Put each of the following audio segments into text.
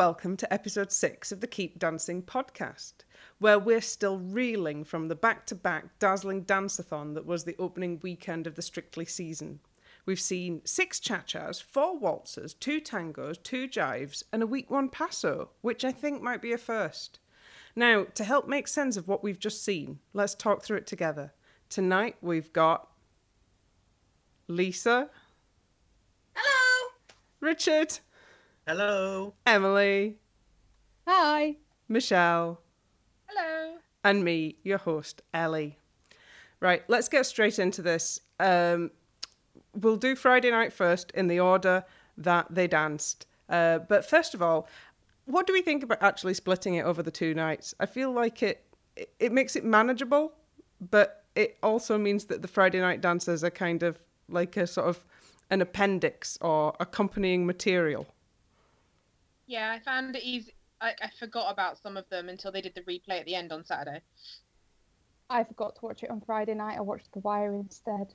Welcome to episode six of the Keep Dancing podcast, where we're still reeling from the back to back dazzling danceathon that was the opening weekend of the Strictly season. We've seen six cha chas, four waltzes, two tangos, two jives, and a week one paso, which I think might be a first. Now, to help make sense of what we've just seen, let's talk through it together. Tonight we've got Lisa, Hello. Richard, Hello. Emily, Hi. Michelle, Hello. and me, your host, Ellie. Right, let's get straight into this. Um, we'll do Friday night first in the order that they danced. Uh, but first of all, what do we think about actually splitting it over the two nights? I feel like it it, it makes it manageable, but it also means that the Friday night dances are kind of like a sort of an appendix or accompanying material. Yeah, I found it easy. I, I forgot about some of them until they did the replay at the end on Saturday. I forgot to watch it on Friday night. I watched The Wire instead.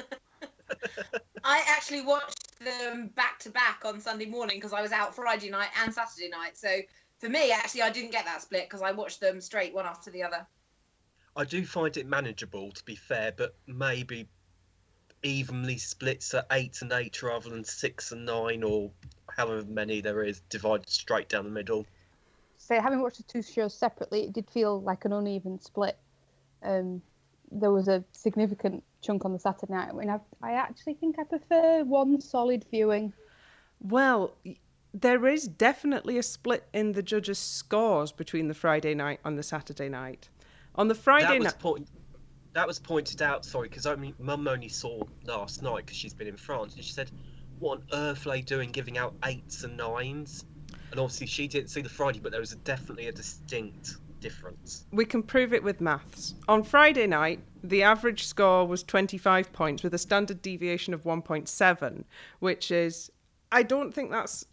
I actually watched them back to back on Sunday morning because I was out Friday night and Saturday night. So for me, actually, I didn't get that split because I watched them straight one after the other. I do find it manageable, to be fair, but maybe evenly splits at eight and eight rather than six and nine, or however many there is, divided straight down the middle. So having watched the two shows separately, it did feel like an uneven split. Um, there was a significant chunk on the Saturday night. I mean, I, I actually think I prefer one solid viewing. Well, there is definitely a split in the judges' scores between the Friday night and the Saturday night. On the Friday night, point. That was pointed out. Sorry, because only Mum only saw last night because she's been in France, and she said, "What on earth are they doing, giving out eights and nines? And obviously, she didn't see the Friday, but there was a, definitely a distinct difference. we can prove it with maths. On Friday night, the average score was 25 points with a standard deviation of 1.7, which is, I don't think that's,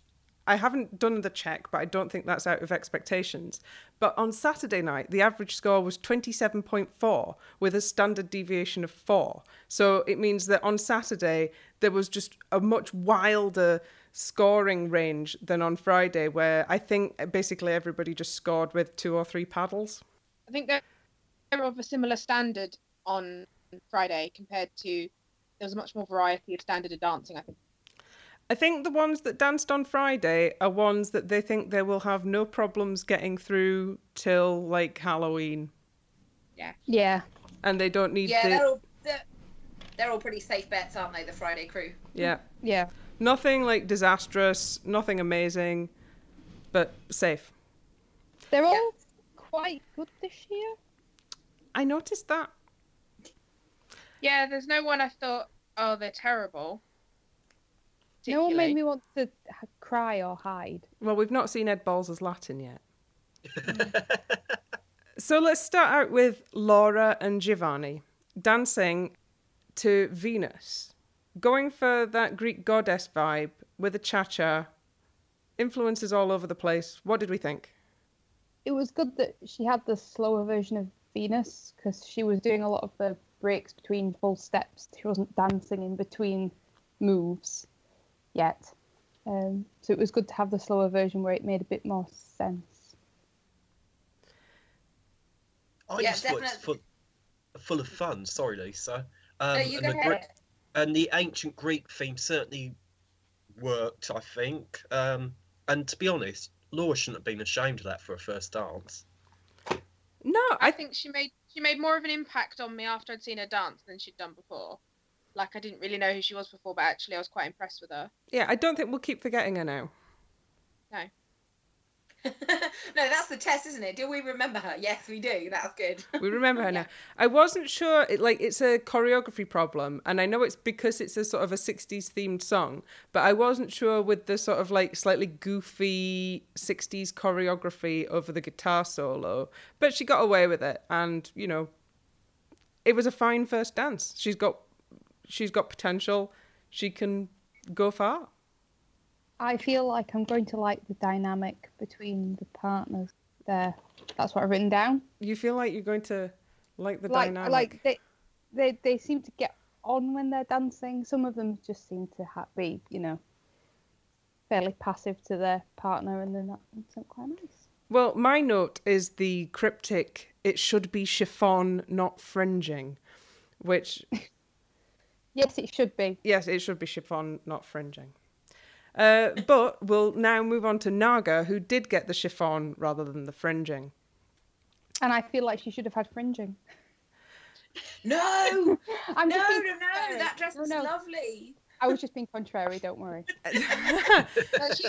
I haven't done the check, but I don't think that's out of expectations. But on Saturday night, the average score was 27.4 with a standard deviation of 4. So it means that on Saturday, there was just a much wilder scoring range than on Friday, where I think basically everybody just scored with two or three paddles. I think they're, they're of a similar standard on Friday compared to there was much more variety of standard of dancing. I think. I think the ones that danced on Friday are ones that they think they will have no problems getting through till like Halloween, Yeah. Yeah. And they don't need Yeah, the they're all they're, they're all pretty safe bets, aren't they? The Friday crew. yeah Yeah. nothing like disastrous, nothing amazing, but safe. They're all quite good this year. I noticed that. Yeah, there's no one I thought, oh, they're terrible. No one made me want to h- cry or hide. Well, we've not seen Ed Balls as Latin yet. So let's start out with Laura and Giovanni dancing to Venus, going for that Greek goddess vibe with a cha cha, influences all over the place. What did we think? It was good that she had the slower version of Venus because she was doing a lot of the breaks between full steps. She wasn't dancing in between moves yet. Um, so it was good to have the slower version where it made a bit more sense. I Yeah, just thought it's full, definitely. full of fun. Sorry, Lisa. Um, no, you and, go the Gre- and the ancient Greek theme certainly worked, I think. Um, and to be honest, Laura shouldn't have been ashamed of that for a first dance. No, I I think she made she made more of an impact on me after I'd seen her dance than she'd done before. Like I didn't really know who she was before, but actually I was quite impressed with her. yeah, I don't think we'll keep forgetting her now. no, no, that's the test, isn't it? Do we remember her? Yes, we do. That's good. We remember her now. I wasn't sure. It, like it's a choreography problem, and I know it's because it's a sort of a '60s themed song, but I wasn't sure with the sort of like slightly goofy '60s choreography over the guitar solo. But she got away with it, and you know, it was a fine first dance. She's got, she's got potential. She can go far. I feel like I'm going to like the dynamic between the partners there. That's what I've written down. You feel like you're going to like the like, dynamic. like they, they, they seem to get on when they're dancing. Some of them just seem to ha- be, you know, fairly passive to their partner, and then that makes it quite nice. Well, my note is the cryptic, it should be chiffon, not fringing, which, Yes, it should be. yes, it should be chiffon, not fringing. Uh, but we'll now move on to Naga, who did get the chiffon rather than the fringing. And I feel like she should have had fringing. No, I'm no, just no, being no. That dress No, was no. lovely. I was just being contrary. Don't worry. But she,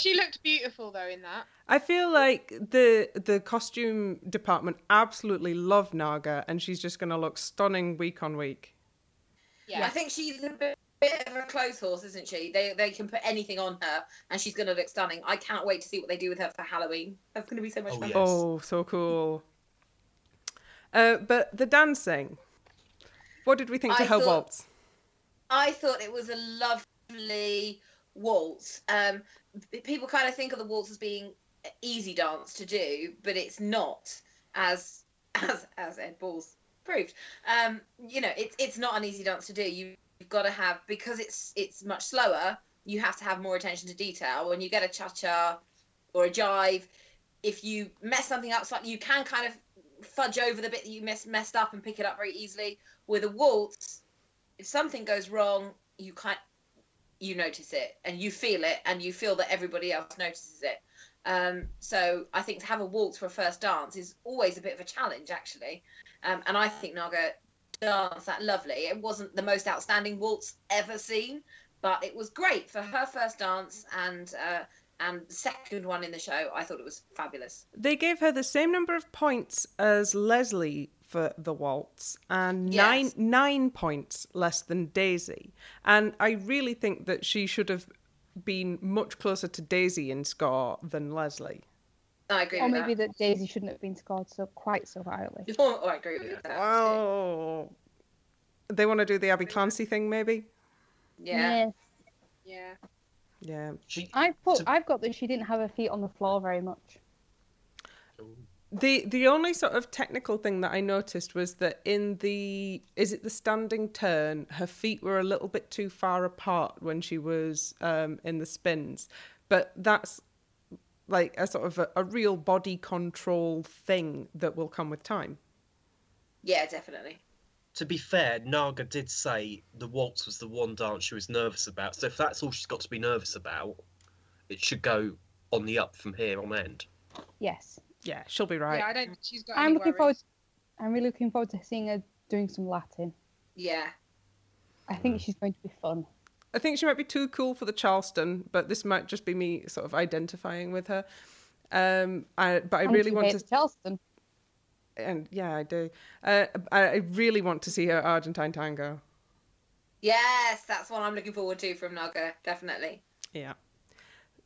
she looked beautiful though in that. I feel like the the costume department absolutely love Naga, and she's just going to look stunning week on week. Yeah. I think she's a bit, bit of a clothes horse, isn't she? They they can put anything on her, and she's going to look stunning. I can't wait to see what they do with her for Halloween. That's going to be so much Oh, fun. yeah. Oh, so cool. Uh, but the dancing, what did we think to I her thought- waltz? I thought it was a lovely waltz. Um, people kind of think of the waltz as being easy dance to do, but it's not, as as as Ed Balls proved. Um, you know, it's it's not an easy dance to do. You, you've got to have because it's it's much slower. You have to have more attention to detail. When you get a cha cha or a jive, if you mess something up slightly, you can kind of fudge over the bit that you mess, messed up and pick it up very easily. With a waltz, if something goes wrong, you can't you notice it and you feel it and you feel that everybody else notices it. Um, so I think to have a waltz for a first dance is always a bit of a challenge actually. Um, and I think Naga danced that lovely. It wasn't the most outstanding waltz ever seen, but it was great for her first dance and uh, and second one in the show. I thought it was fabulous. They gave her the same number of points as Lesley for the waltz, and Yes. nine nine points less than Daisy. And I really think that she should have been much closer to Daisy in score than Lesley. I agree with that. Or with maybe that. that Daisy shouldn't have been scored so quite so highly. Oh, I agree with that. Oh, they want to do the Abbey Clancy thing, maybe. yeah. Yeah. Yeah. She, I've put. So- I've got that she didn't have her feet on the floor very much. The the only sort of technical thing that I noticed was that in the is it the standing turn, her feet were a little bit too far apart when she was um, in the spins, but that's like a sort of a, a real body control thing that will come with time. Yeah, definitely. to be fair, Naga did say the waltz was the one dance she was nervous about. So if that's all she's got to be nervous about, it should go on the up from here on end. Yes. Yeah, she'll be right. Yeah, I don't she's got I'm any looking worries. forward. I'm really looking forward to seeing her doing some Latin. Yeah. I think she's going to be fun. I think she might be too cool for the Charleston, but this might just be me sort of identifying with her. Um, I, but I And really want to. Charleston. and yeah, I do. Uh, I, I really want to see her Argentine tango. Yes, that's what I'm looking forward to from Naga, definitely. Yeah.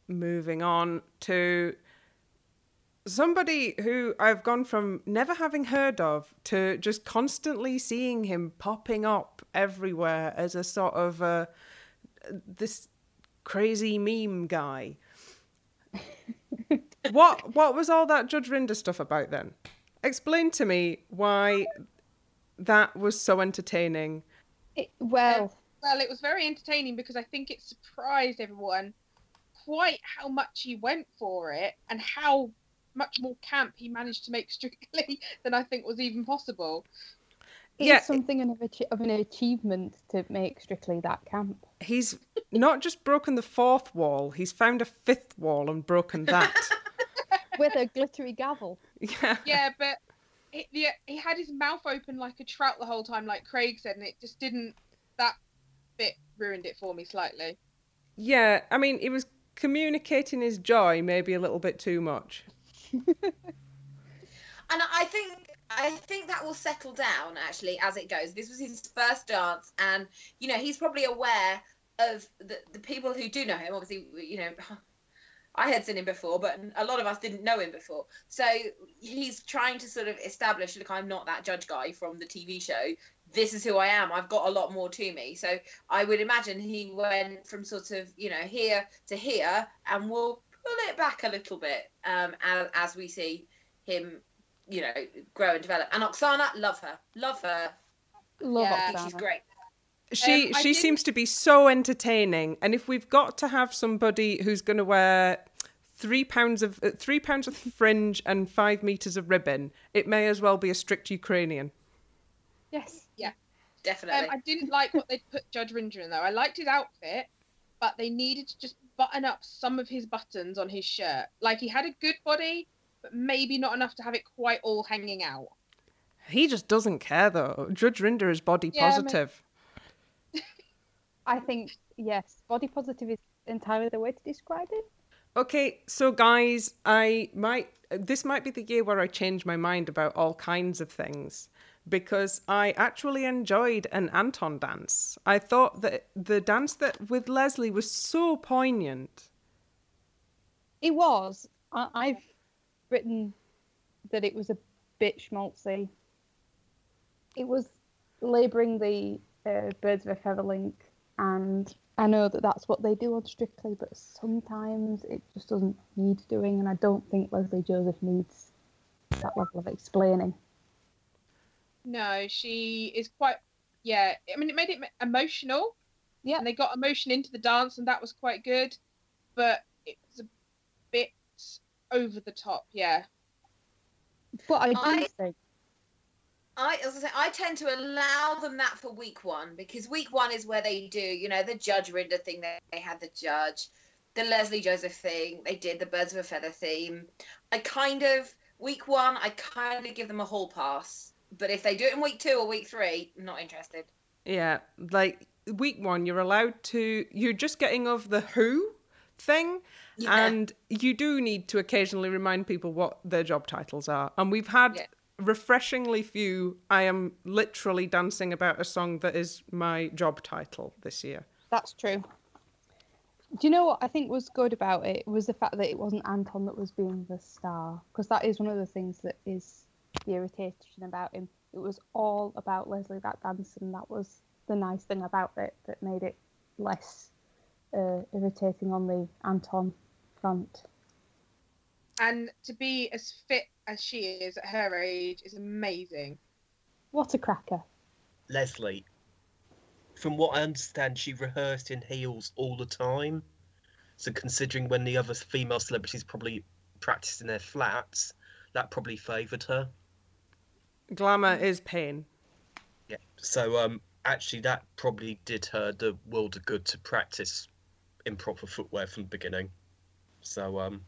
Moving on to somebody who I've gone from never having heard of to just constantly seeing him popping up everywhere as a sort of uh, this crazy meme guy. what what was all that Judge Rinder stuff about then? Explain to me why that was so entertaining. It, well, oh. Well, it was very entertaining because I think it surprised everyone quite how much he went for it and how much more camp he managed to make strictly than I think was even possible. it's Yeah, something of, a, of an achievement to make Strictly that camp. He's not just broken the fourth wall, he's found a fifth wall and broken that. With a glittery gavel. yeah. Yeah, but it, yeah, he had his mouth open like a trout the whole time, like Craig said, and it just didn't. That bit ruined it for me slightly. Yeah, I mean, he was communicating his joy maybe a little bit too much. And I think I think that will settle down actually as it goes. This was his first dance, and you know he's probably aware of the the people who do know him. Obviously, you know. I had seen him before, but a lot of us didn't know him before. So he's trying to sort of establish, look, I'm not that judge guy from the TV show. This is who I am. I've got a lot more to me. So I would imagine he went from sort of, you know, here to here, and we'll pull it back a little bit um, as, as we see him, you know, grow and develop. And Oksana, love her, love her. Love Yeah, think Oksana. she's great. She Um, she didn't- seems to be so entertaining, and if we've got to have somebody who's going to wear three pounds of uh, three pounds of fringe and five meters of ribbon, it may as well be a strict Ukrainian. Yes. Yeah. Definitely. Um, I didn't like what they put Judge Rinder in though. I liked his outfit, but they needed to just button up some of his buttons on his shirt. Like he had a good body, but maybe not enough to have it quite all hanging out. He just doesn't care though. Judge Rinder is body Yeah, I mean- positive. I think yes, body positive is entirely the way to describe it. Okay, so guys, I might this might be the year where I change my mind about all kinds of things because I actually enjoyed an Anton dance. I thought that the dance that with Lesley was so poignant. It was. I've written that it was a bit schmaltzy. It was labouring the uh, birds of a feather link, and I know that that's what they do on Strictly, but sometimes it just doesn't need doing, and I don't think Lesley Joseph needs that level of explaining. No, she is quite. Yeah, I mean, it made it emotional. Yeah. and they got emotion into the dance, and that was quite good. But it was a bit over the top. Yeah, But I do I- think I, as I say, I tend to allow them that for week one because week one is where they do, you know, the Judge Rinder thing. They, they had the judge, the Lesley Joseph thing. They did the Birds of a Feather theme. I kind of week one, I kind of give them a whole pass. But if they do it in week two or week three, not interested. Yeah, like week one, you're allowed to. You're just getting of the Who thing, Yeah. and you do need to occasionally remind people what their job titles are. And we've had Yeah. refreshingly few. I am literally dancing about a song that is my job title this year. that's true. Do you know what I think was good about it was the fact that it wasn't Anton that was being the star because that is one of the things that is the irritation about him. It was all about Lesley that dance, and that was the nice thing about it that made it less uh, irritating on the Anton front. and to be as fit as she is at her age is amazing. What a cracker! Lesley, from what I understand, she rehearsed in heels all the time. So considering when the other female celebrities probably practiced in their flats, that probably favoured her. Glamour is pain. Yeah. So um, actually, that probably did her the world of good to practice in proper footwear from the beginning. So um,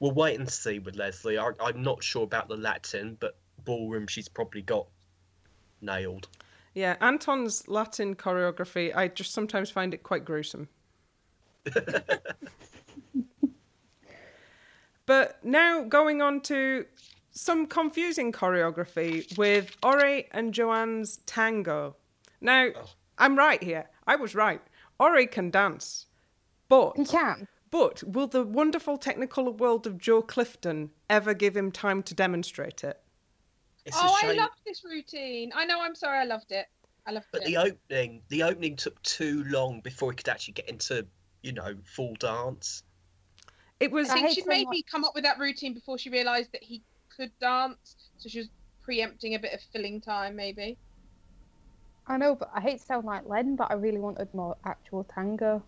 we'll wait and see with Lesley. I, I'm not sure about the Latin, but ballroom she's probably got nailed. Yeah, Anton's Latin choreography, I just sometimes find it quite gruesome. but now going on to some confusing choreography with Ore and Joanne's tango. Now, Oh. I'm right here. I was right. Ore can dance. But He can. But will the wonderful technical world of Jo Clifton ever give him time to demonstrate it? It's oh, I shame. loved this routine. I know. I'm sorry. I loved it. I loved But it. the opening, the opening took too long before he could actually get into, you know, full dance. It was I I think hate she'd saying maybe come up with that routine before she realised that he could dance, so she was preempting a bit of filling time, maybe. I know, but I hate to sound like Len, but I really wanted more actual tango.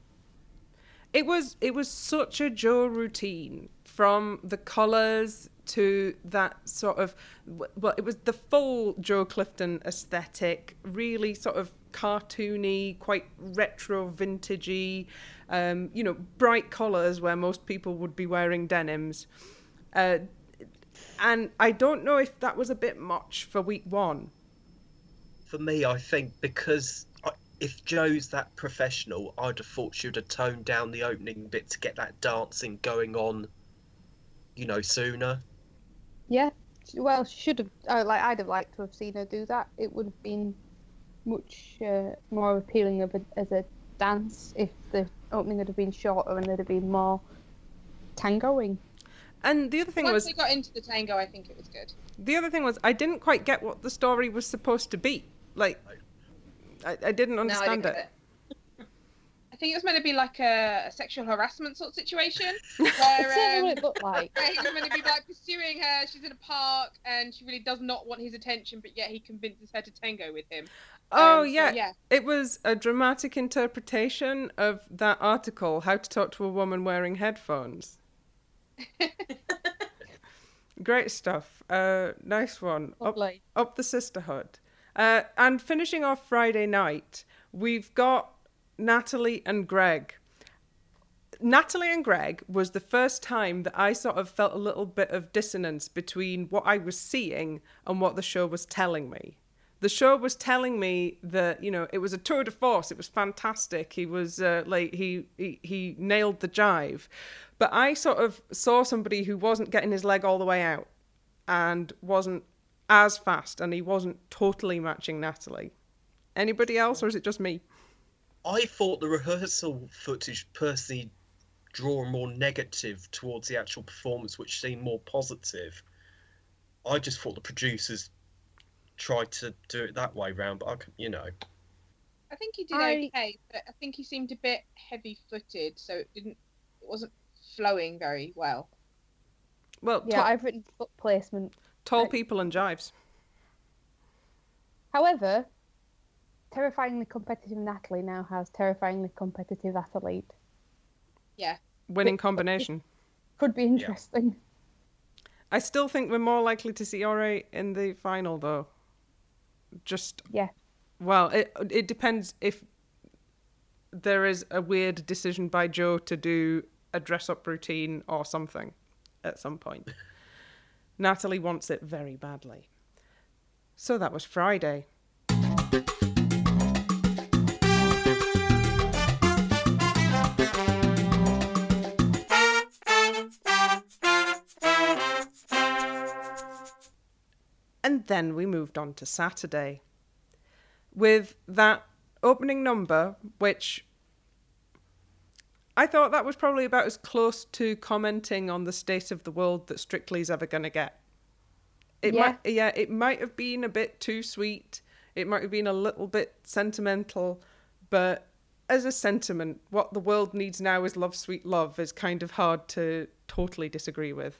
It was it was such a Jo routine from the colours to that sort of well it was the full Jo Clifton aesthetic, really sort of cartoony, quite retro vintagey, um, you know, bright colours where most people would be wearing denims. Uh, and I don't know if that was a bit much for week one. For me, I think because if Jo's that professional, I'd have thought she would have toned down the opening bit to get that dancing going on, you know, sooner. Yeah. Well, she should have. Uh, like, I'd have liked to have seen her do that. It would have been much uh, more appealing of a, as a dance if the opening had been shorter and there'd have been more tangoing. And the other thing was Once was they got into the tango, I think it was good. the other thing was I didn't quite get what the story was supposed to be. Like I, I didn't No, I understand didn't it. get I think it was meant to be like a, a sexual harassment sort of situation It's where, certainly um, what it looked like. where he meant to be like pursuing her. She's in a park and she really does not want his attention, but yet he convinces her to tango with him. Oh Um, so, yeah. yeah. It was a dramatic interpretation of that article, How to Talk to a Woman Wearing Headphones. Great stuff. Uh, nice one. Up, up the sisterhood. Uh, and finishing off Friday night, we've got Natalie and Greg. Natalie and Greg was the first time that I sort of felt a little bit of dissonance between what I was seeing and what the show was telling me. The show was telling me that you know it was a tour de force. It was fantastic. He was uh, like he, he he nailed the jive, but I sort of saw somebody who wasn't getting his leg all the way out, and wasn't as fast, and he wasn't totally matching Natalie. Anybody else, or is it just me? I thought the rehearsal footage personally draw more negative towards the actual performance, which seemed more positive. I just thought the producers tried to do it that way round, but I, could- you know, I think he did I- okay, but I think he seemed a bit heavy-footed, so it didn't, it wasn't flowing very well. Well, Yeah, ta- I've written foot placement. Tall I- people and jives. However, terrifyingly competitive Natalie now has terrifyingly competitive athlete. Yeah. Winning combination. Could be interesting. I still think we're more likely to see Ore in the final, though. Just Yeah. well, it it depends if there is a weird decision by Jo to do a dress up routine or something at some point. Natalie wants it very badly. So that was Friday. And then we moved on to Saturday with that opening number, which I thought that was probably about as close to commenting on the state of the world that Strictly's ever going to get. It Yeah. might, yeah, it might have been a bit too sweet. It might have been a little bit sentimental, but as a sentiment, what the world needs now is love, sweet love, is kind of hard to totally disagree with.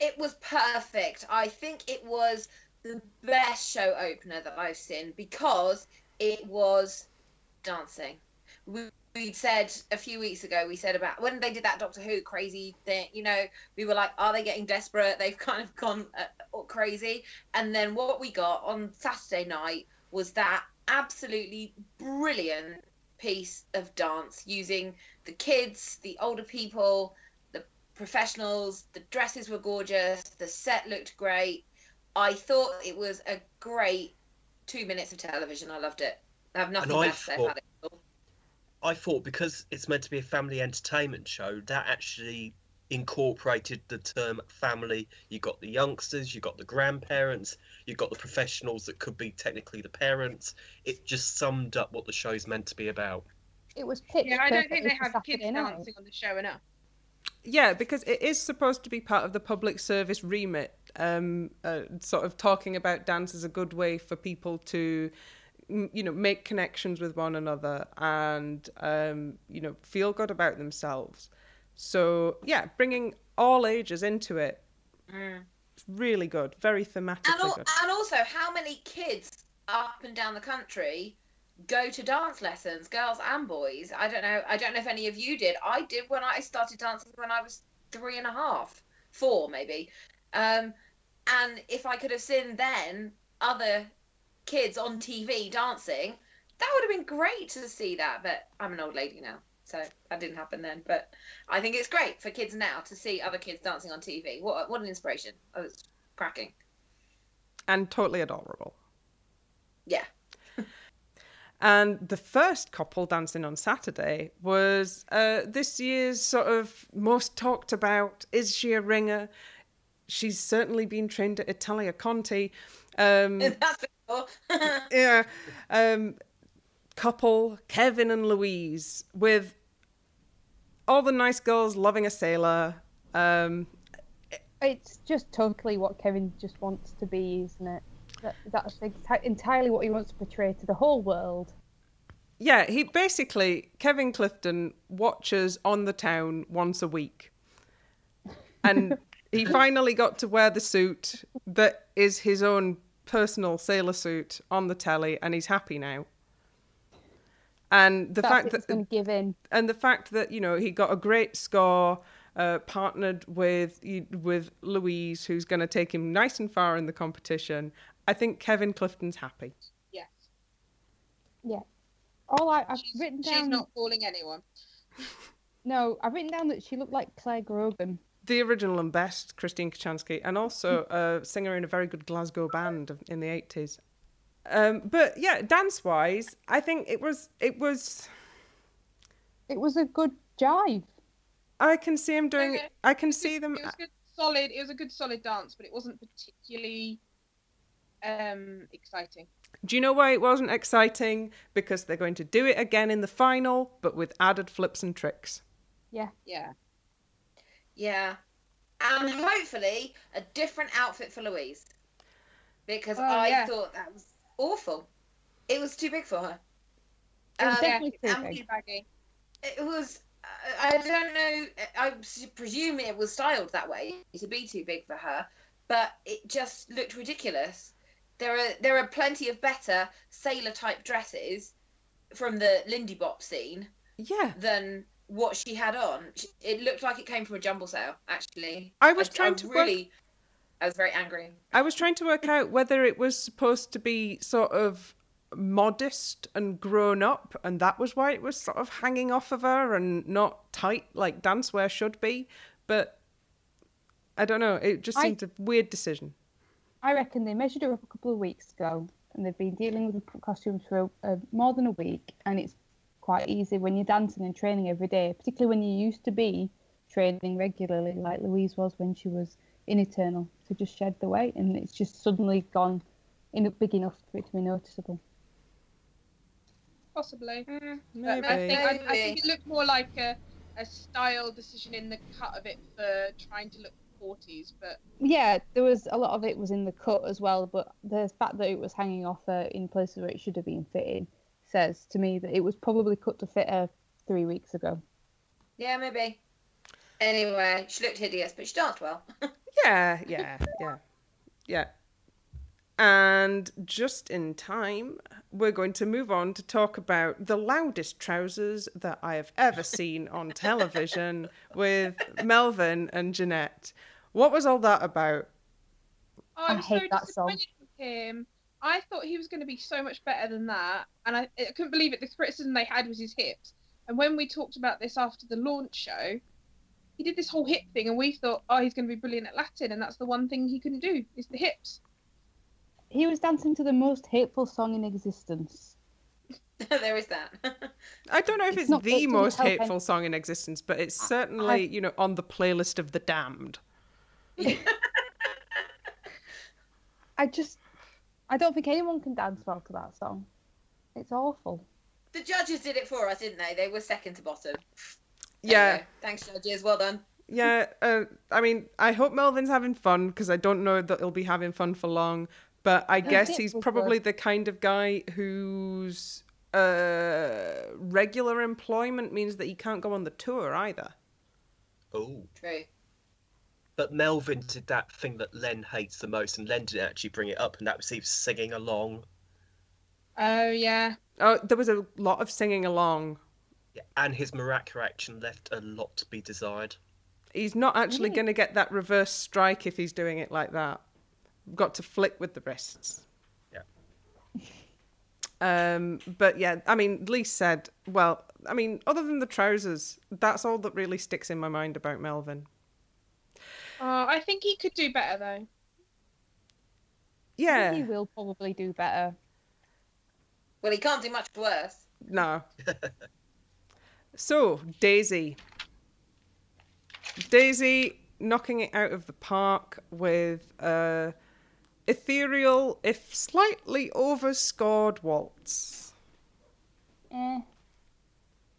It was perfect. I think it was the best show opener that I've seen because it was dancing. We, we said a few weeks ago, we said about when they did that Doctor Who crazy thing, you know, we were like, are they getting desperate? They've kind of gone uh, crazy. And then what we got on Saturday night was that absolutely brilliant piece of dance using the kids, the older people, the professionals. The dresses were gorgeous. The set looked great. I thought it was a great two minutes of television. I loved it. I have nothing And I to say thought- about it. At all. I thought because it's meant to be a family entertainment show, that actually incorporated the term family. You got the youngsters, you got the grandparents, you got the professionals that could be technically the parents. It just summed up what the show's meant to be about. It was pitched Yeah, I don't think they have kids Saturday night. dancing on the show enough. Yeah, because it is supposed to be part of the public service remit. Um, uh, sort of talking about dance as a good way for people to, m- you know, make connections with one another and um, you know feel good about themselves. So yeah, bringing all ages into it, it's really good, very thematically And, al- and also, how many kids up and down the country go to dance lessons, girls and boys? I don't know. I don't know if any of you did. I did when I started dancing when I was three and a half, four maybe. Um, and if I could have seen then other kids on TV dancing, that would have been great to see that. But I'm an old lady now, so that didn't happen then. But I think it's great for kids now to see other kids dancing on TV. What what an inspiration! Oh, it's cracking. and totally adorable. Yeah. And the first couple dancing on Saturday was uh, this year's sort of most talked about. Is she a ringer? She's certainly been trained at Italia Conti. Um, That's. Yeah. Um, couple, Kevin and Louise, with all the nice girls loving a sailor. Um, It's just totally what Kevin just wants to be, isn't it? That, that's entirely what he wants to portray to the whole world. Yeah, he basically Kevin Clifton watches on the town once a week. And he finally got to wear the suit that is his own personal sailor suit on the telly and he's happy now. And the That's fact that going to give in. and the fact that you know he got a great score uh, partnered with with Louise who's going to take him nice and far in the competition. I think Kevin Clifton's happy. Yes. Yeah. All I, I've She's, written she's down. not fooling anyone. No, I've written down that she looked like Clare Grogan. The original and best Kristine Kochanski, and also a singer in a very good Glasgow band in the eighties. Um, but yeah, dance wise, I think it was it was. It was a good jive. I can see him doing. Okay. I can see them. It was good, solid. It was a good, solid dance, but it wasn't particularly um exciting. Do you know why it wasn't exciting? Because they're going to do it again in the final, but with added flips and tricks. Yeah. Yeah. Yeah. And hopefully a different outfit for Louise. Because Oh, I yeah. thought that was awful. It was too big for her. It was Um, definitely too big. Baggy. it was I I don't know I presume it was styled that way to be too big for her but it just looked ridiculous there are there are plenty of better sailor type dresses from the Lindy Bop scene Yeah, than what she had on. It looked like it came from a jumble sale actually I was trying to work- really I was very angry I was trying to work out whether it was supposed to be sort of modest and grown up, and that was why it was sort of hanging off of her and not tight like dancewear should be. But I don't know. It just seemed a weird decision. I reckon they measured her up a couple of weeks ago, and they've been dealing with the costumes for uh, more than a week, and it's quite easy when you're dancing and training every day, particularly when you used to be training regularly, like Louise was when she was in Eternal, to just shed the weight, and it's just suddenly gone in big enough for it to be noticeable. Possibly. Mm, but Maybe. I think I, I think it looked more like a, a style decision in the cut of it for trying to look 40s, but Yeah, there was a lot of it was in the cut as well, but the fact that it was hanging off her in places where it should have been fitting says to me that it was probably cut to fit her three weeks ago. yeah maybe anyway she looked hideous but she danced well Yeah, yeah, yeah, yeah. And just in time, we're going to move on to talk about the loudest trousers that I have ever seen on television with Melvin and Janette. What was all that about? oh, I I was hate so that song. disappointed with him. I thought he was going to be so much better than that, and I, I couldn't believe it. The criticism they had was his hips. And when we talked about this after the launch show, he did this whole hip thing, and we thought, oh, he's going to be brilliant at Latin, and that's the one thing he couldn't do is the hips. He was dancing to the most hateful song in existence. there is that I don't know if It's it's, not- it the doesn't most help any- hateful song in existence, but it's certainly, you know, on the playlist of the damned. I just, I don't think anyone can dance well to that song. It's awful. the judges did it for us didn't they they were second to bottom There you Yeah, go. thanks judges well done yeah. Uh, I mean, I hope Melvin's having fun because I don't know that he'll be having fun for long. But I guess he's was probably the kind of guy whose uh, regular employment means that he can't go on the tour either. Oh. true But Melvin did that thing that Len hates the most, and Len didn't actually bring it up, and that was he was singing along. Oh yeah, Oh, there was a lot of singing along. Yeah, and his maraca action left a lot to be desired. He's not actually Really? going to get that reverse strike if he's doing it like that. Got to flick with the wrists. Yeah. Um, but yeah, I mean, Lee said, well, I mean, other than the trousers, that's all that really sticks in my mind about Melvin. Oh, I think he could do better though. Yeah, He will probably do better. well he can't do much worse no. so, Daisy. Daisy knocking it out of the park with a ethereal, if slightly overscored waltz. Eh,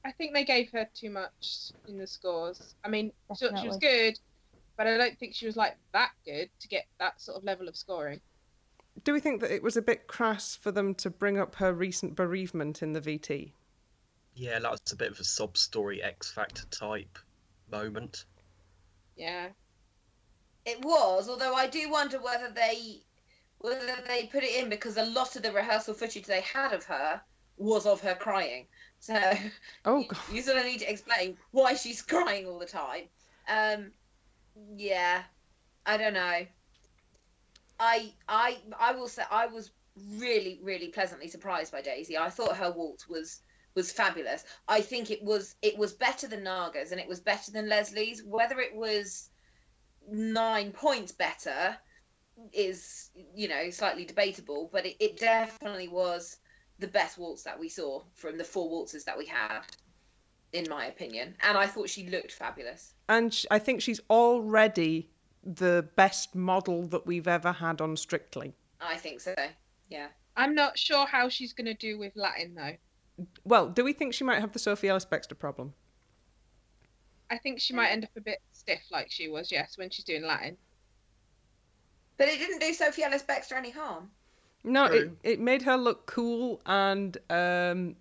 I think they gave her too much in the scores. I mean, she, she was good, but I don't think she was like that good to get that sort of level of scoring. Do we think that it was a bit crass for them to bring up her recent bereavement in the VT? Yeah, that was a bit of a sob story X Factor type moment. Yeah. It was, although I do wonder whether they whether they put it in because a lot of the rehearsal footage they had of her was of her crying. So Oh you, you sort of need to explain why she's crying all the time. Um, yeah, I don't know. I I I will say I was really really pleasantly surprised by Daisy. I thought her waltz was was fabulous. I think it was it was better than Naga's and it was better than Lesley's. Whether it was nine points better is you know slightly debatable, but it, it definitely was the best waltz that we saw from the four waltzes that we had, in my opinion. And I thought she looked fabulous. And sh- I think she's already the best model that we've ever had on Strictly. I think so. Yeah. I'm not sure how she's going to do with Latin though. Well, do we think she might have the Sophie Ellis Bextor problem? I think she might end up a bit stiff like she was, yes, when she's doing Latin. But it didn't do Sophie Ellis Bextor any harm. No, it, it made her look cool and um,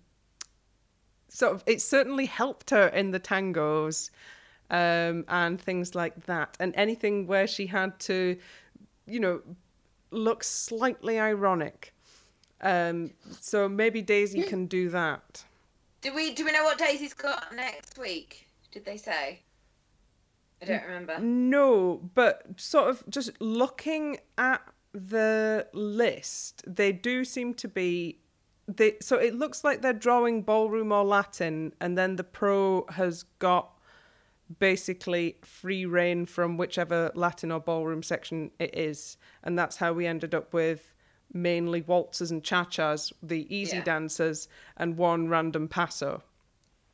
sort of it certainly helped her in the tangos um, and things like that. And anything where she had to, you know, look slightly ironic. Um, so maybe Daisy can do that. Do we do we know what Daisy's got next week? Did they say? I don't remember. No, but sort of just looking at the list, they do seem to be they so it looks like they're drawing ballroom or Latin and then the pro has got basically free reign from whichever Latin or ballroom section it is. And that's how we ended up with mainly waltzes and cha-chas, the easy Yeah. dancers, and one random paso.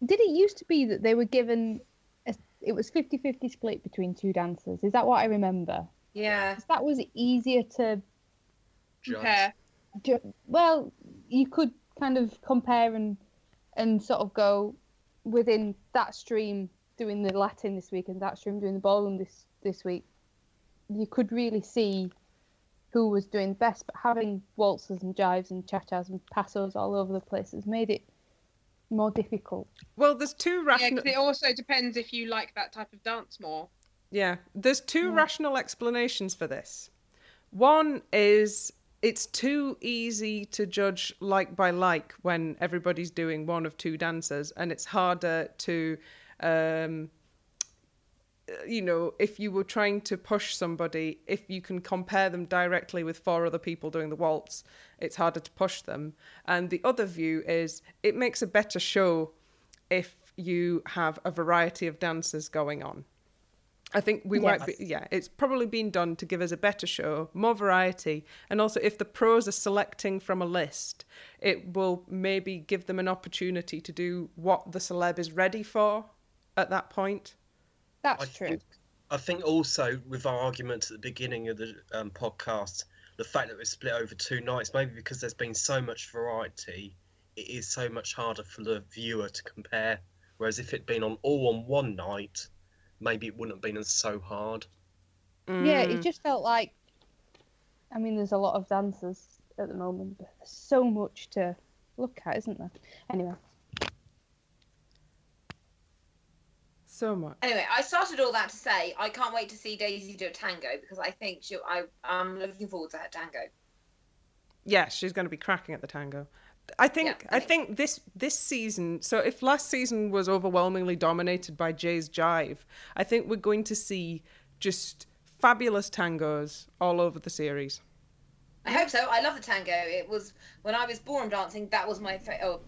Did it used to be that they were given? A, it was 50-50 split between two dancers. Is that what I remember? Yeah. That was easier to. Judge. Compare. ju- Well, you could kind of compare and and sort of go within that stream doing the Latin this week and that stream doing the ballroom this this week. You could really see who was doing best, but having waltzes and jives and cha-chas and pasos all over the place has made it more difficult. Well, there's two rational. Yeah, rational 'cause it also depends if you like that type of dance more. Yeah, there's two Yeah. rational explanations for this. One is it's too easy to judge like by like when everybody's doing one of two dances, and it's harder to, um, you know, if you were trying to push somebody, if you can compare them directly with four other people doing the waltz, it's harder to push them. And the other view is it makes a better show if you have a variety of dancers going on. I think we might be, yeah, it's probably been done to give us a better show, more variety. And also, if the pros are selecting from a list, it will maybe give them an opportunity to do what the celeb is ready for at that point. That's I true. think, I think also with our argument at the beginning of the um, podcast, the fact that it was split over two nights, maybe because there's been so much variety, it is so much harder for the viewer to compare. Whereas if it'd been on all on one night, maybe it wouldn't have been so hard. Yeah, Mm. it just felt like. I mean, there's a lot of dancers at the moment, but there's so much to look at, isn't there? Anyway, so much. Anyway, I started all that to say I can't wait to see Daisy do a tango because I think she I I'm looking forward to her tango. Yeah, she's going to be cracking at the tango. I think Yeah, I I think- this this season. So if last season was overwhelmingly dominated by Jay's jive, I think we're going to see just fabulous tangos all over the series. I hope so. I love the tango. It was when I was ballroom dancing. That was my fa- oh,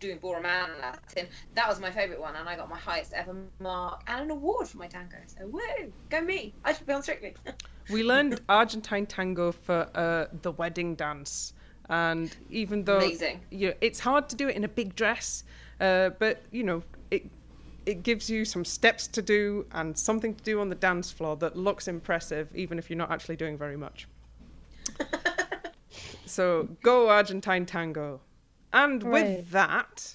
doing ballroom and Latin. That was my favourite one, and I got my highest ever mark and an award for my tango. So woo, go me! I should be on Strictly. We learned Argentine tango for uh, the wedding dance, and even though Amazing. you know, it's hard to do it in a big dress, uh, but you know it it gives you some steps to do and something to do on the dance floor that looks impressive, even if you're not actually doing very much. So go Argentine tango, and Hooray. with that,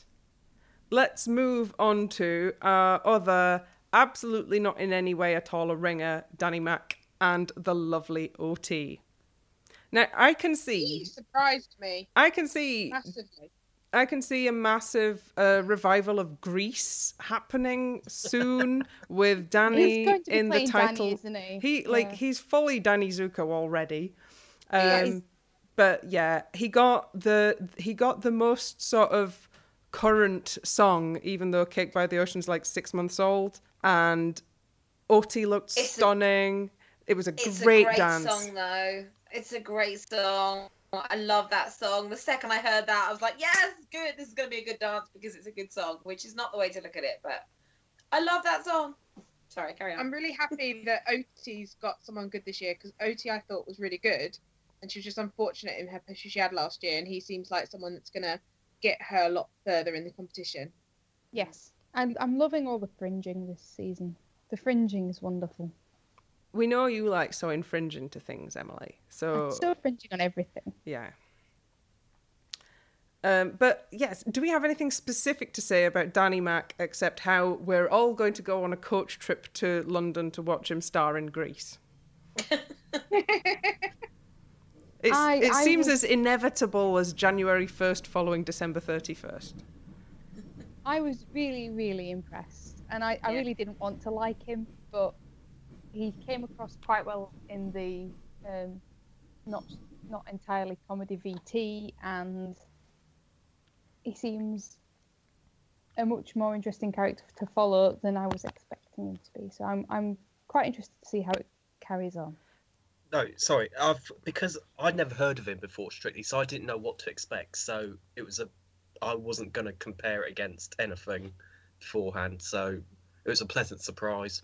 let's move on to our other, absolutely not in any way at all a ringer, Danny Mac and the lovely Oti. Now I can see He surprised me I can see massively. I can see a massive uh, revival of Grease happening soon with Danny He's going to be in the title. Danny, isn't he? He like Yeah. he's fully Danny Zuko already. Um, Yeah, but yeah, he got the he got the most sort of current song, even though Cake by the Ocean's like six months old, and Oti looked It's a- stunning. it was a It's great, a great dance. song, though. It's a great song. I love that song. The second I heard that, I was like, yes, good. This is going to be a good dance because it's a good song, which is not the way to look at it, but I love that song. Sorry, carry on. I'm really happy that Oti's got someone good this year because Oti I thought was really good, and she was just unfortunate in her push she had last year, and he seems like someone that's gonna get her a lot further in the competition. Yes. I'm, I'm loving all the fringing this season. The fringing is wonderful. We know you like so infringing to things, Emily. So I'm so fringing on everything. Yeah. Um, but yes, do we have anything specific to say about Danny Mac except how we're all going to go on a coach trip to London to watch him star in Grease? It's, I- it seems was- as inevitable as January 1st following December 31st. I was really, really impressed, and I, I Yeah. really didn't want to like him, but he came across quite well in the um, not not entirely comedy VT, and he seems a much more interesting character to follow than I was expecting him to be. So I'm I'm quite interested to see how it carries on. No, sorry. I've because I'd never heard of him before, strictly, so I didn't know what to expect. So it was a, I wasn't going to compare it against anything beforehand. So it was a pleasant surprise.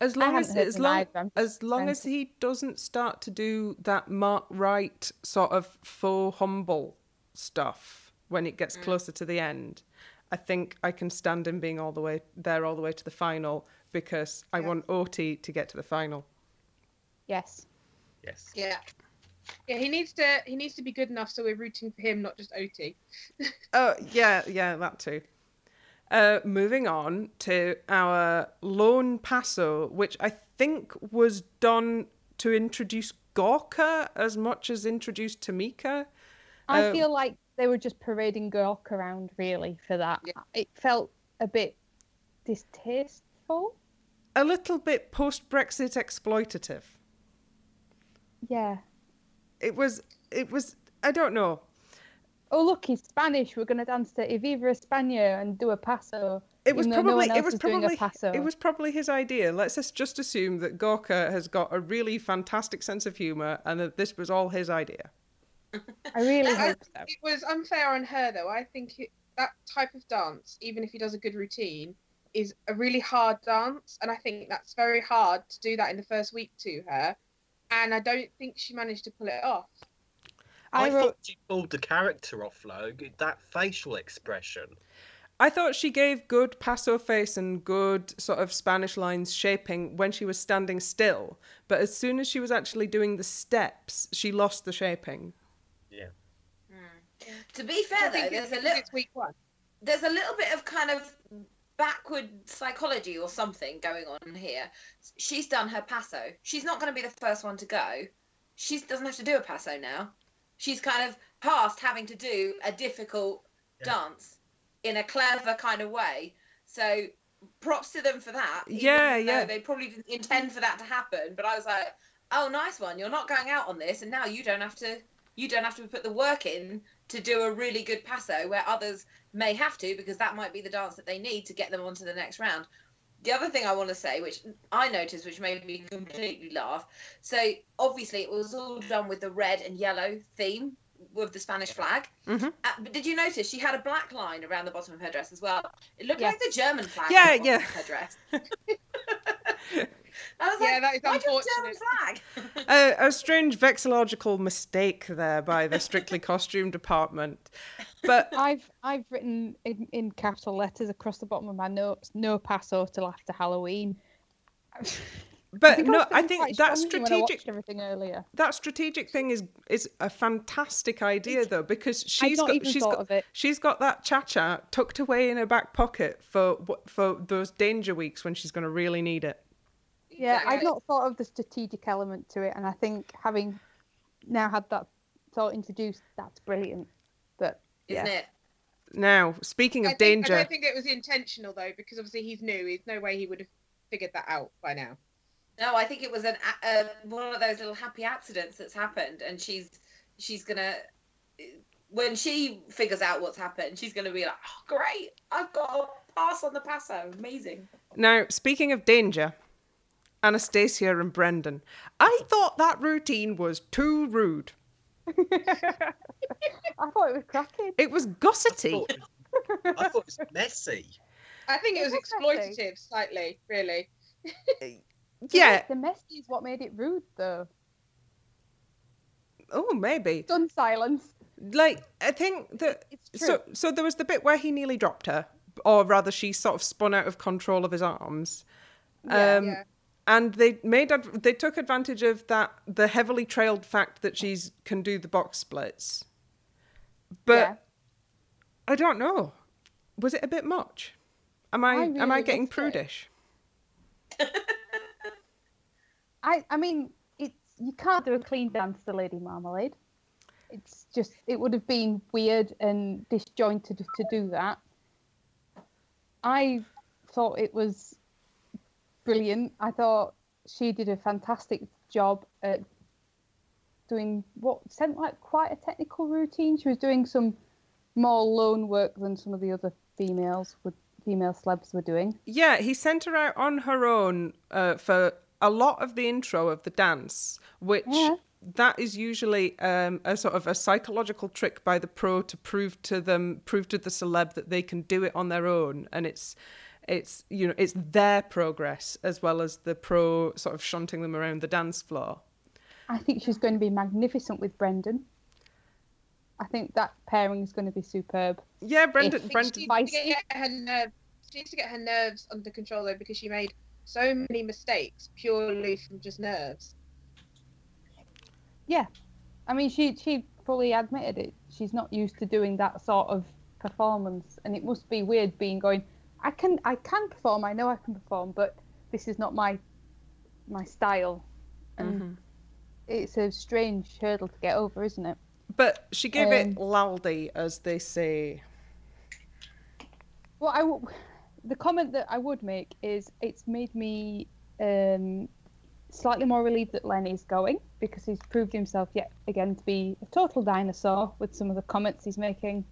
As long as as long either, as long trying as he doesn't start to do that Mark Wright sort of faux humble stuff when it gets mm. closer to the end, I think I can stand him being all the way there all the way to the final because I want Oti to get to the final. Yes. Yes. yeah. Yeah, he needs to he needs to be good enough so we're rooting for him, not just Oti. Oh yeah, yeah, that too. Uh, moving on to our lone Paso, which I think was done to introduce Gorka as much as introduce Tameka. I Uh, feel like they were just parading Gork around really for that. Yeah. It felt a bit distasteful. A little bit post Brexit exploitative. Yeah. It was. It was. I don't know. Oh look, he's Spanish. We're gonna dance to "Y Viva España" and do a paso. It was even though no probably. it else was is doing a probably. It was probably his idea. Let's just- just assume that Gorka has got a really fantastic sense of humour and that this was all his idea. I really I- hope so. It was unfair on her though. I think it, that type of dance, even if he does a good routine, is a really hard dance, and I think that's very hard to do that in the first week to her. And I don't think she managed to pull it off. I, I wrote. thought she pulled the character off, Logue. That facial expression. I thought she gave good paso face and good sort of Spanish lines shaping when she was standing still, but as soon as she was actually doing the steps, she lost the shaping. Yeah. Hmm. To be fair, though, there's a little week one. there's a little bit of kind of backward psychology or something going on here. She's done her paso. She's not going to be the first one to go. She doesn't have to do a paso now. She's kind of past having to do a difficult Yeah. dance in a clever kind of way. So props to them for that. Yeah, yeah. They probably didn't intend for that to happen, but I was like, oh, nice one. You're not going out on this, and now you don't have to. You don't have to put the work in to do a really good paso where others may have to because that might be the dance that they need to get them onto the next round. The other thing I want to say, which I noticed, which made me completely laugh. So obviously it was all done with the red and yellow theme with the Spanish flag. Mhm. Uh, but did you notice she had a black line around the bottom of her dress as well? It looked Yes. like the German flag. Yeah, yeah. Her dress. I was Yeah, like, that is why do you have German unfortunate. flag? A, a strange vexillological mistake there by the strictly costume department. But I've I've written in, in capital letters across the bottom of my notes, "No paso till after Halloween." but think I no, I think that strongly when I watched strategic everything earlier. that strategic thing is is a fantastic idea though because she's got she's got she's got that cha cha tucked away in her back pocket for for those danger weeks when she's going to really need it. Yeah, I've not thought of the strategic element to it, and I think having now had that thought introduced, that's brilliant. But isn't Yeah. it? Now, speaking I of danger, I don't think it was intentional though, because obviously he's new. There's no way he would have figured that out by now. No, I think it was an uh, one of those little happy accidents that's happened, and she's she's gonna when she figures out what's happened, she's gonna be like, "Oh, great! I've got a pass on the paso. Amazing." now speaking of danger, Anastacia and Brendan, I thought that routine was too rude. I thought it was cracking. It was I thought, I thought it was messy. I think it It was was messy. exploitative, slightly, really. Yeah. The messy is what made it rude, though. Oh, maybe. Done silence. Like I think that It's true. so so there was the bit where he nearly dropped her, or rather, she sort of spun out of control of his arms. Yeah. um, yeah. And they made ad- they took advantage of that the heavily trailed fact that she's can do the box splits. But Yeah. I don't know. Was it a bit much? Am I, I am I getting prudish? I I mean, it's you can't do a clean dance to Lady Marmalade. It's just it would have been weird and disjointed to do that. I thought it was brilliant. I thought she did a fantastic job at doing what sounded like quite a technical routine. She was doing some more lone work than some of the other females would female celebs were doing. Yeah, he sent her out on her own uh, for a lot of the intro of the dance, which Yeah. that is usually um, a sort of a psychological trick by the pro to prove to them, prove to the celeb that they can do it on their own, and it's it's you know it's their progress as well as the pro sort of shunting them around the dance floor. I think she's going to be magnificent with Brendan. I think that pairing is going to be superb. Yeah, Brendan. If- Brendan. she needs to get her nerves. She needs to get her nerves under control though, because she made so many mistakes purely from just nerves. Yeah, I mean, she she fully admitted it. She's not used to doing that sort of performance, and it must be weird being going. I can I can perform. I know I can perform, but this is not my my style, and Mhm. it's a strange hurdle to get over, isn't it? But she gave it Um, laldi, as they say. Well, I w- the comment that I would make is it's made me um, slightly more relieved that Len is going because he's proved himself yet again to be a total dinosaur with some of the comments he's making.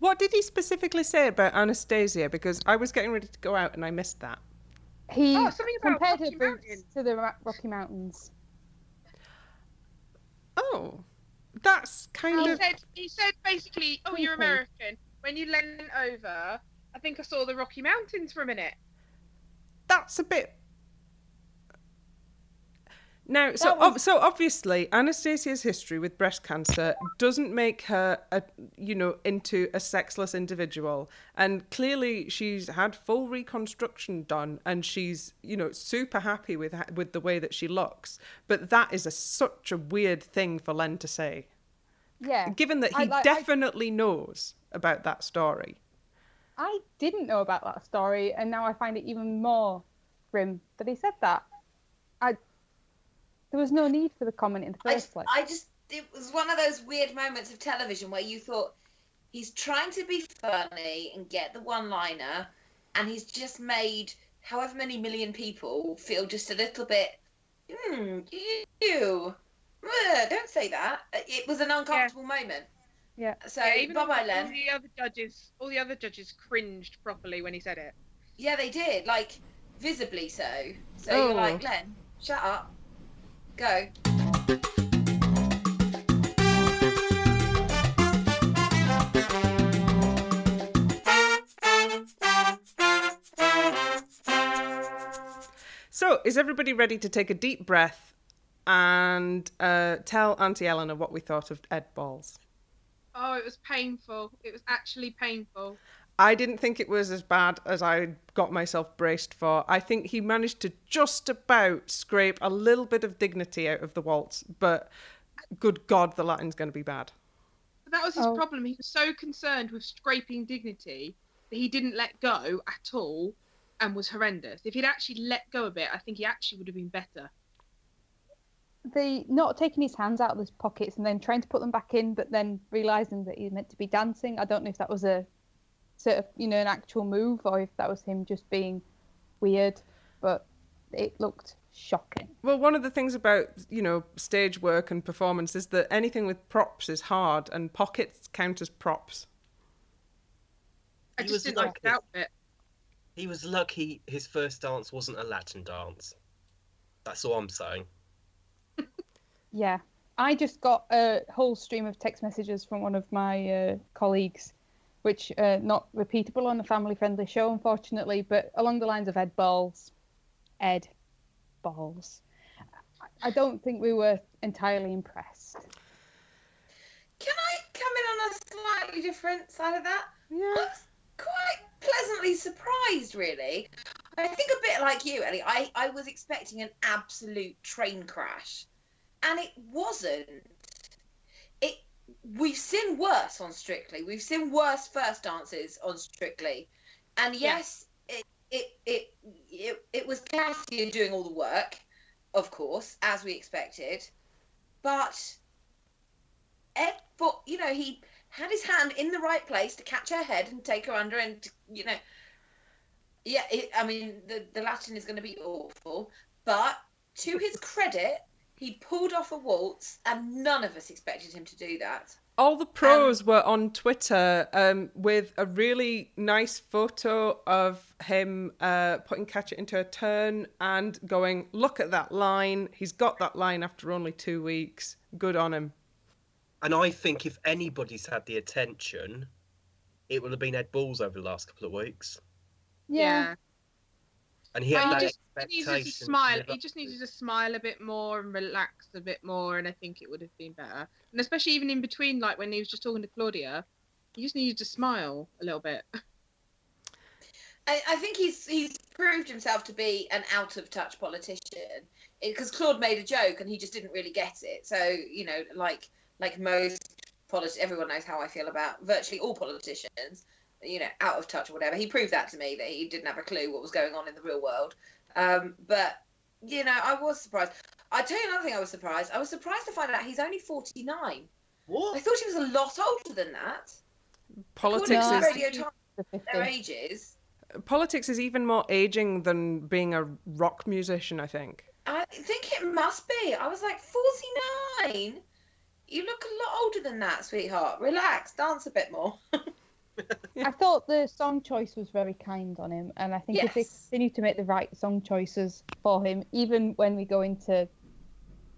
What did he specifically say about Anastacia? Because I was getting ready to go out and I missed that. He Oh, something about compared her Rocky boots to the Rocky Mountains. Oh, that's kind He of. said he said basically, "Oh, you're American." When you lean over, I think I saw the Rocky Mountains for a minute. That's a bit. Now, so was- ob- so obviously, Anastacia's history with breast cancer doesn't make her, a, you know, into a sexless individual, and clearly she's had full reconstruction done, and she's, you know, super happy with ha- with the way that she looks. But that is a such a weird thing for Len to say, Yeah, given that I he like- I- definitely knows about that story. I didn't know about that story, and now I find it even more grim that he said that. I there was no need for the comment in the I, first place. I just it was one of those weird moments of television where you thought he's trying to be funny and get the one liner and he's just made however many million people feel just a little bit hmm ew Ugh, don't say that it was an uncomfortable moment Yeah. so Yeah, even bye bye all len the other judges, all the other judges cringed properly when he said it. yeah they did like visibly so so Oh. you're like len shut up go So, is everybody ready to take a deep breath and uh, tell Auntie Eleanor what we thought of Ed Balls? Oh, it was painful. It was actually painful. I didn't think it was as bad as I got myself braced for. I think he managed to just about scrape a little bit of dignity out of the waltz, but good God, the Latin's going to be bad. That was his Oh. problem. He was so concerned with scraping dignity that he didn't let go at all and was horrendous. If he'd actually let go a bit, I think he actually would have been better. the not taking his hands out of his pockets and then trying to put them back in, but then realizing that he's meant to be dancing. I don't know if that was a sort of you know an actual move or if that was him just being weird, but it looked shocking. Well, one of the things about you know stage work and performance is that anything with props is hard, and pockets count as props. I He just was didn't like lucky. the outfit. He was lucky his first dance wasn't a Latin dance. That's all I'm saying. Yeah. I just got a whole stream of text messages from one of my uh, colleagues, which uh, not repeatable on a family-friendly show, unfortunately, but along the lines of Ed Balls. Ed Balls. I- I don't think we were entirely impressed. Can I come in on a slightly different side of that? I Yeah. was quite pleasantly surprised, really. I think a bit like you, Ellie. I, I was expecting an absolute train crash, and it wasn't. We've seen worse on Strictly. We've seen worse first dances on Strictly, and Yeah. yes, it, it it it it was Cassie doing all the work, of course, as we expected, but Ed, but you know he had his hand in the right place to catch her head and take her under and you know yeah it, i mean the, the latin is going to be awful but to his credit he pulled off a waltz and none of us expected him to do that All the pros were on Twitter um, with a really nice photo of him uh, putting Katya into a turn and going, "Look at that line! He's got that line after only two weeks. Good on him." And I think if anybody's had the attention, it would have been Ed Balls over the last couple of weeks. Yeah. And he had Well, that he just he expectation. needed to to smile. live He just to. needed to smile a bit more and relax a bit more, and I think it would have been better. And especially even in between, like when he was just talking to Claudia, he just needed to smile a little bit. I, I think he's he's proved himself to be an out of touch politician eh, because Claude made a joke and he just didn't really get it. So you know, like like most politics, everyone knows how I feel about virtually all politicians. You know, out of touch or whatever. He proved that to me that he didn't have a clue what was going on in the real world. Um, but you know, I was surprised. I tell you another thing. I was surprised. I was surprised to find out he's only forty nine. What? I thought he was a lot older than that. Politics According No, to is Radio Times, their ages. politics is even more aging than being a rock musician. I think. I think it must be. I was like, 49? You look a lot older than that, sweetheart. Relax, dance a bit more. I thought the song choice was very kind on him, and I think if they continue to make the right song choices for him, even when we go into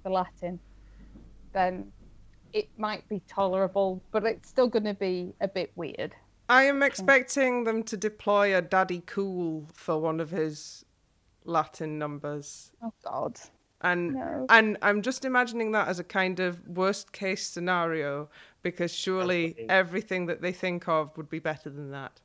the Latin, then it might be tolerable, but it's still going to be a bit weird. I am expecting them to deploy a Daddy Cool for one of his Latin numbers. Oh God, And no. and I'm just imagining that as a kind of worst case scenario because surely Absolutely. everything that they think of would be better than that.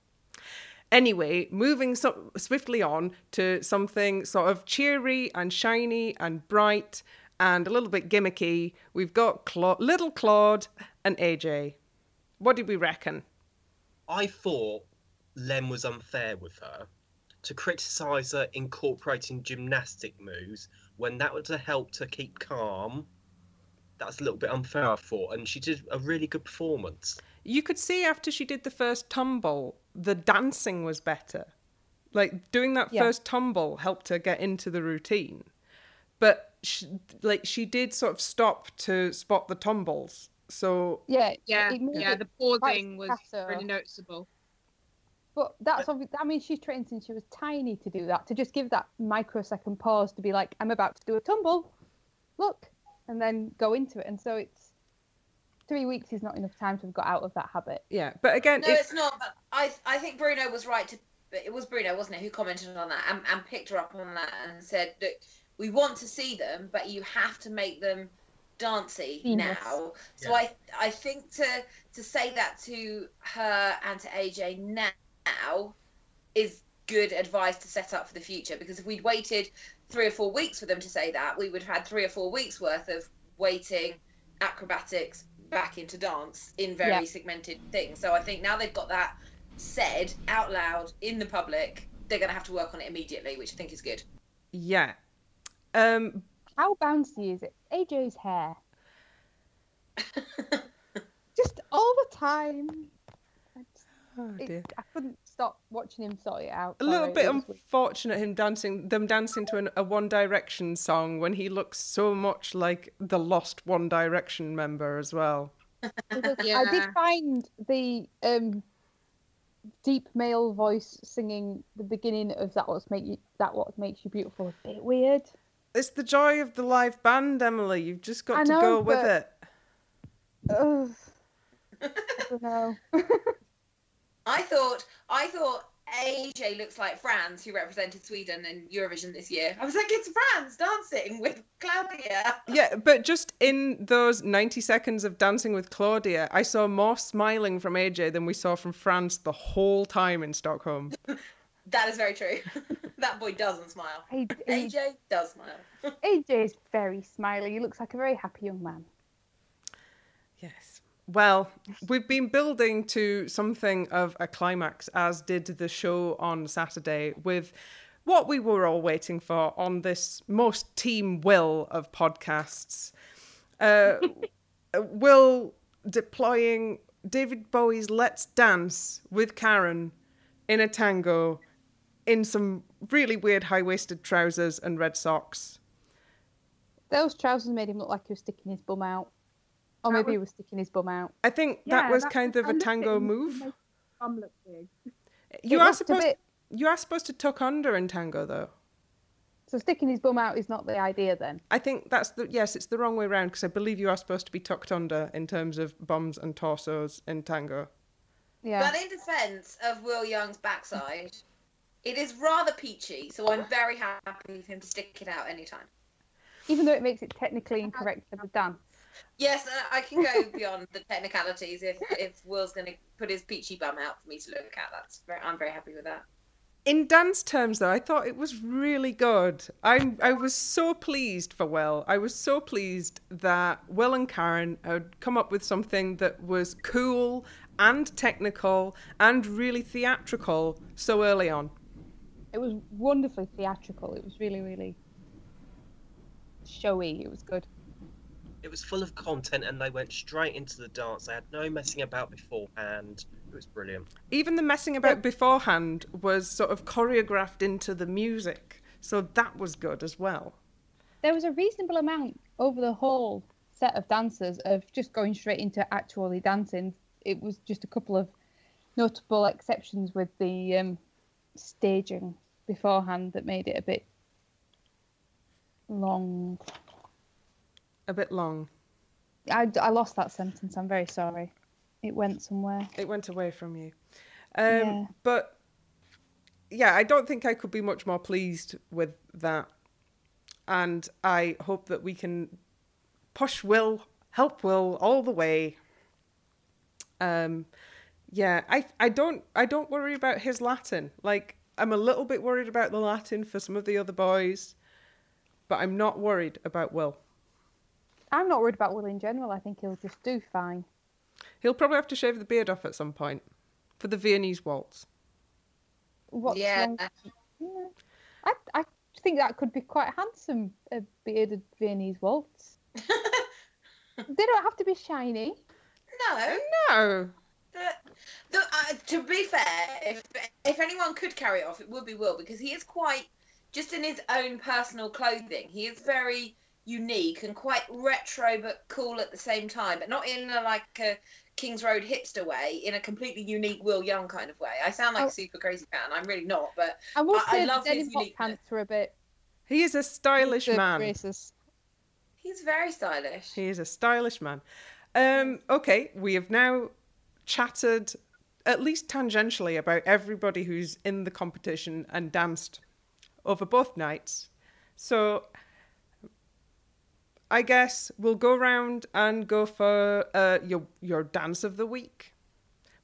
Anyway, moving so- swiftly on to something sort of cheery and shiny and bright and a little bit gimmicky. We've got Cla- little Claude and AJ. What did we reckon? I thought Len was unfair with her to criticise her incorporating gymnastic moves when that would have helped her keep calm. That's a little bit unfair, I thought, and she did a really good performance. You could see after she did the first tumble, the dancing was better. Like doing that Yeah. first tumble helped her get into the routine. But she, like she did sort of stop to spot the tumbles. So Yeah, Yeah, yeah. it The pausing was faster. really noticeable. But that's obvious. I mean, she's trained since she was tiny to do that. To just give that microsecond pause to be like, "I'm about to do a tumble, look," and then go into it. And so it's three weeks is not enough time to have got out of that habit. yeah, but again, No, it- it's not. But I, I think Bruno was right to. It was Bruno, wasn't it, who commented on that and, and picked her up on that and said, "Look, we want to see them, but you have to make them dancey Seamless. now." So Yeah. I, I think to to say that to her and to AJ now is good advice to set up for the future because if we'd waited three or four weeks for them to say that, we would have had three or four weeks worth of waiting acrobatics back into dance in very Yeah. segmented things. So I think now they've got that said out loud in the public, they're going to have to work on it immediately, which I think is good. yeah. Um, How bouncy is it? AJ's hair. Just all the time. I, Oh, it- dear. I couldn't stop watching him sort it out. A little bit it was weird. unfortunate him dancing them dancing to an, a One Direction song when he looks so much like the lost One Direction member as well. Because I did find the um, deep male voice singing the beginning of that what make you that what makes you beautiful a bit weird. It's the joy of the live band, Emily. You've just got I to know, go with it. Ugh. I don't know. I thought I thought AJ looks like Frans, who represented Sweden in Eurovision this year. I was like, it's Frans dancing with Claudia. Yeah, but just in those 90 seconds of dancing with Claudia, I saw more smiling from AJ than we saw from Frans the whole time in Stockholm. That is very true. that boy doesn't smile. AJ, AJ does smile. AJ is very smiley. He looks like a very happy young man. Yes. Well, we've been building to something of a climax, as did the show on Saturday, with what we were all waiting for on this most Team Will of podcasts. Uh, Will deploying David Bowie's Let's Dance with Karen in a tango in some really weird high waisted trousers and red socks. Those trousers made him look like he was sticking his bum out. Or That maybe he was- was sticking his bum out. I think that was kind of a tango him, move. Bum look big. You It are supposed bit- you are supposed to tuck under in tango though. So sticking his bum out is not the idea then. I think that's the yes, it's the wrong way around because I believe you are supposed to be tucked under in terms of bums and torsos in tango. Yeah. But in defence of Will Young's backside, it is rather peachy, so I'm very happy for him to stick it out anytime. Even though it makes it technically incorrect for the dance. Yes, uh, I can go beyond the technicalities if if Will's going to put his peachy bum out for me to look at. That's very, I'm very happy with that. In dance terms though, I thought it was really good. I I was so pleased for Will. I was so pleased that Will and Karen had come up with something that was cool and technical and really theatrical so early on. It was wonderfully theatrical. It was really, really showy. It was good. It was full of content and they went straight into the dance. They had no messing about beforehand. It was brilliant. Even the messing about beforehand was sort of choreographed into the music. So that was good as well. There was a reasonable amount over the whole set of dancers of just going straight into actually dancing. It was just a couple of notable exceptions with the um, staging beforehand that made it a bit long. A bit long. I, I lost that sentence. I'm very sorry. It went somewhere. It went away from you. Um, Yeah. But yeah, I don't think I could be much more pleased with that. And I hope that we can push Will, help Will all the way. Um, yeah, I I don't I don't worry about his Latin. Like I'm a little bit worried about the Latin for some of the other boys, but I'm not worried about Will. I'm not worried about Will in general. I think he'll just do fine. He'll probably have to shave the beard off at some point for the Viennese waltz. What's yeah, wrong- Yeah. I, I think that could be quite handsome, a bearded Viennese waltz. They don't have to be shiny. no. No. The, the, uh, to be fair, if if anyone could carry it off, it would be Will because he is quite just in his own personal clothing. He is very unique and quite retro but cool at the same time, but not in a, like a Kings Road hipster way. In a completely unique Will Young kind of way. I sound like Oh. a super crazy fan. I'm really not, but I will I- I love his denim hot uniqueness. pants were a bit He is a stylish the man. braces. he's very stylish. He is a stylish man. Um, okay, we have now chatted at least tangentially about everybody who's in the competition and danced over both nights. So I guess we'll go around and go for uh, your your dance of the week.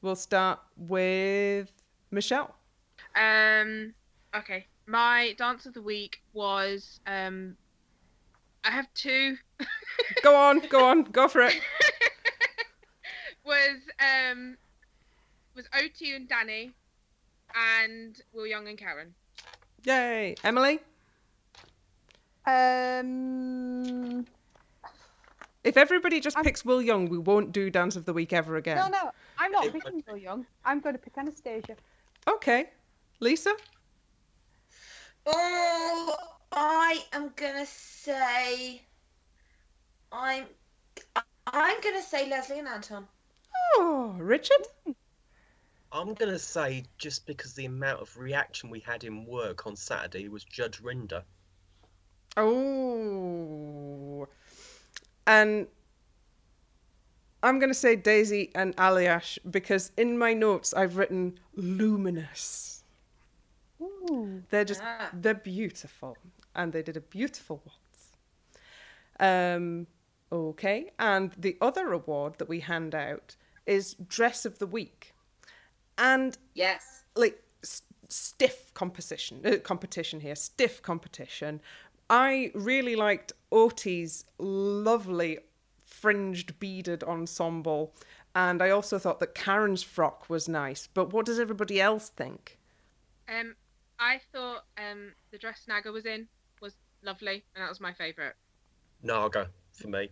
We'll start with Michelle. Um. Okay. My dance of the week was um. I have two. Go on, go on, go for it. was um. Was Oti and Danny, and Will Young and Karen. Yay, Emily. Um, If everybody just I'm- picks Will Young, we won't do Dance of the Week ever again. no, no, I'm not picking Will Young. I'm going to pick Anastacia. Okay. Lisa? Oh, I am gonna say. I'm. I'm gonna say Lesley and Anton. Oh, Richard? I'm gonna say just because the amount of reaction we had in work on Saturday was Judge Rinder. Oh. And I'm going to say Daisy and Aljaž because in my notes I've written luminous. Ooh. They're just, Ah. they're beautiful. And they did a beautiful waltz. Um, okay. And the other award that we hand out is Dress of the Week. And Yes. like s- stiff composition uh, competition here stiff competition i really liked oti's lovely fringed beaded ensemble and i also thought that karen's frock was nice but what does everybody else think Um, I thought um the dress Naga was in was lovely, and that was my favourite. Naga for me.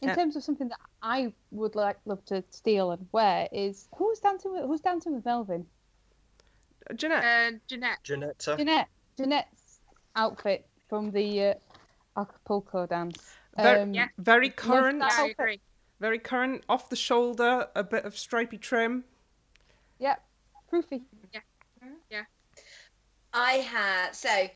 In Yeah. terms of something that I would like love to steal and wear is who's dancing with who's dancing with Melvin? Uh, janette And Janette. Janetta. Janette. Janette's outfit from the uh, Acapulco dance. Ver- Um, yeah. very current that Yeah, I agree. very current off the shoulder a bit of stripy trim Yep. Proofy. Yeah, yeah. I had so.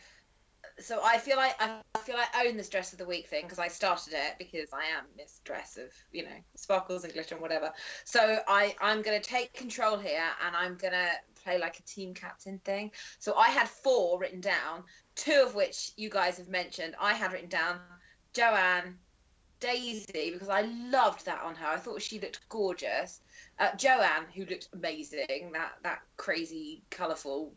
So I feel like I feel I own this dress of the week thing because I started it because I am Miss Dress of you know sparkles and glitter and whatever. So I I'm gonna take control here and I'm gonna play like a team captain thing. So I had four written down, two of which you guys have mentioned. I had written down Joanne, Daisy because I loved that on her. I thought she looked gorgeous. Uh, Joanne, who looked amazing, that that crazy, colourful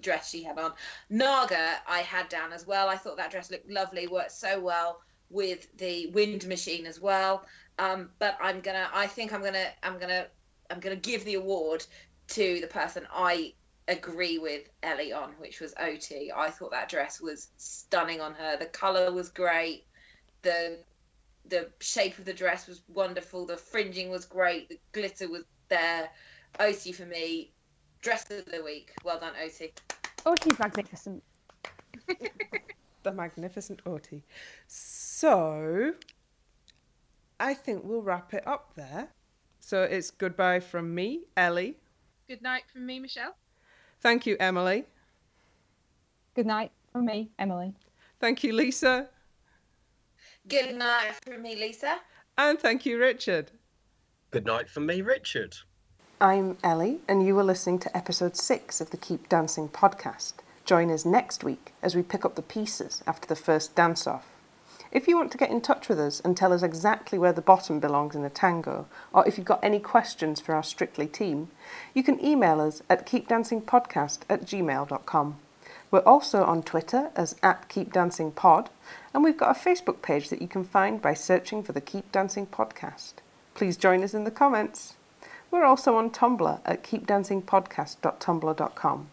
dress she had on. Naga, I had down as well. I thought that dress looked lovely, worked so well with the wind machine as well. Um, but I'm gonna, I think I'm gonna, I'm gonna, I'm gonna give the award to the person I agree with Ellie on, which was Oti. I thought that dress was stunning on her. The color was great. The the shape of the dress was wonderful. The fringing was great. The glitter was there. Oti for me, dress of the week. Well done, Oti. Oh, she's magnificent. the magnificent Oti. So, I think we'll wrap it up there. So it's goodbye from me, Ellie. Good night from me, Michelle. Thank you, Emily. Good night from me, Emily. Thank you, Lisa. Good night from me, Lisa. And thank you, Richard. Good night from me, Richard. I'm Ellie, and you are listening to episode six of the Keep Dancing podcast. Join us next week as we pick up the pieces after the first dance off. If you want to get in touch with us and tell us exactly where the bottom belongs in a tango, or if you've got any questions for our Strictly team, you can email us at keepdancingpodcast at gmail.com. We're also on Twitter as at keepdancingpod, and we've got a Facebook page that you can find by searching for the Keep Dancing podcast. Please join us in the comments. We're also on Tumblr at keepdancingpodcast.tumblr.com.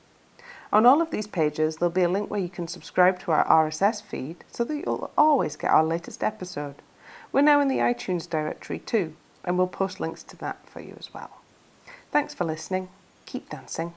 On all of these pages, there'll be a link where you can subscribe to our RSS feed so that you'll always get our latest episode. We're now in the iTunes directory too, and we'll post links to that for you as well. Thanks for listening. Keep dancing.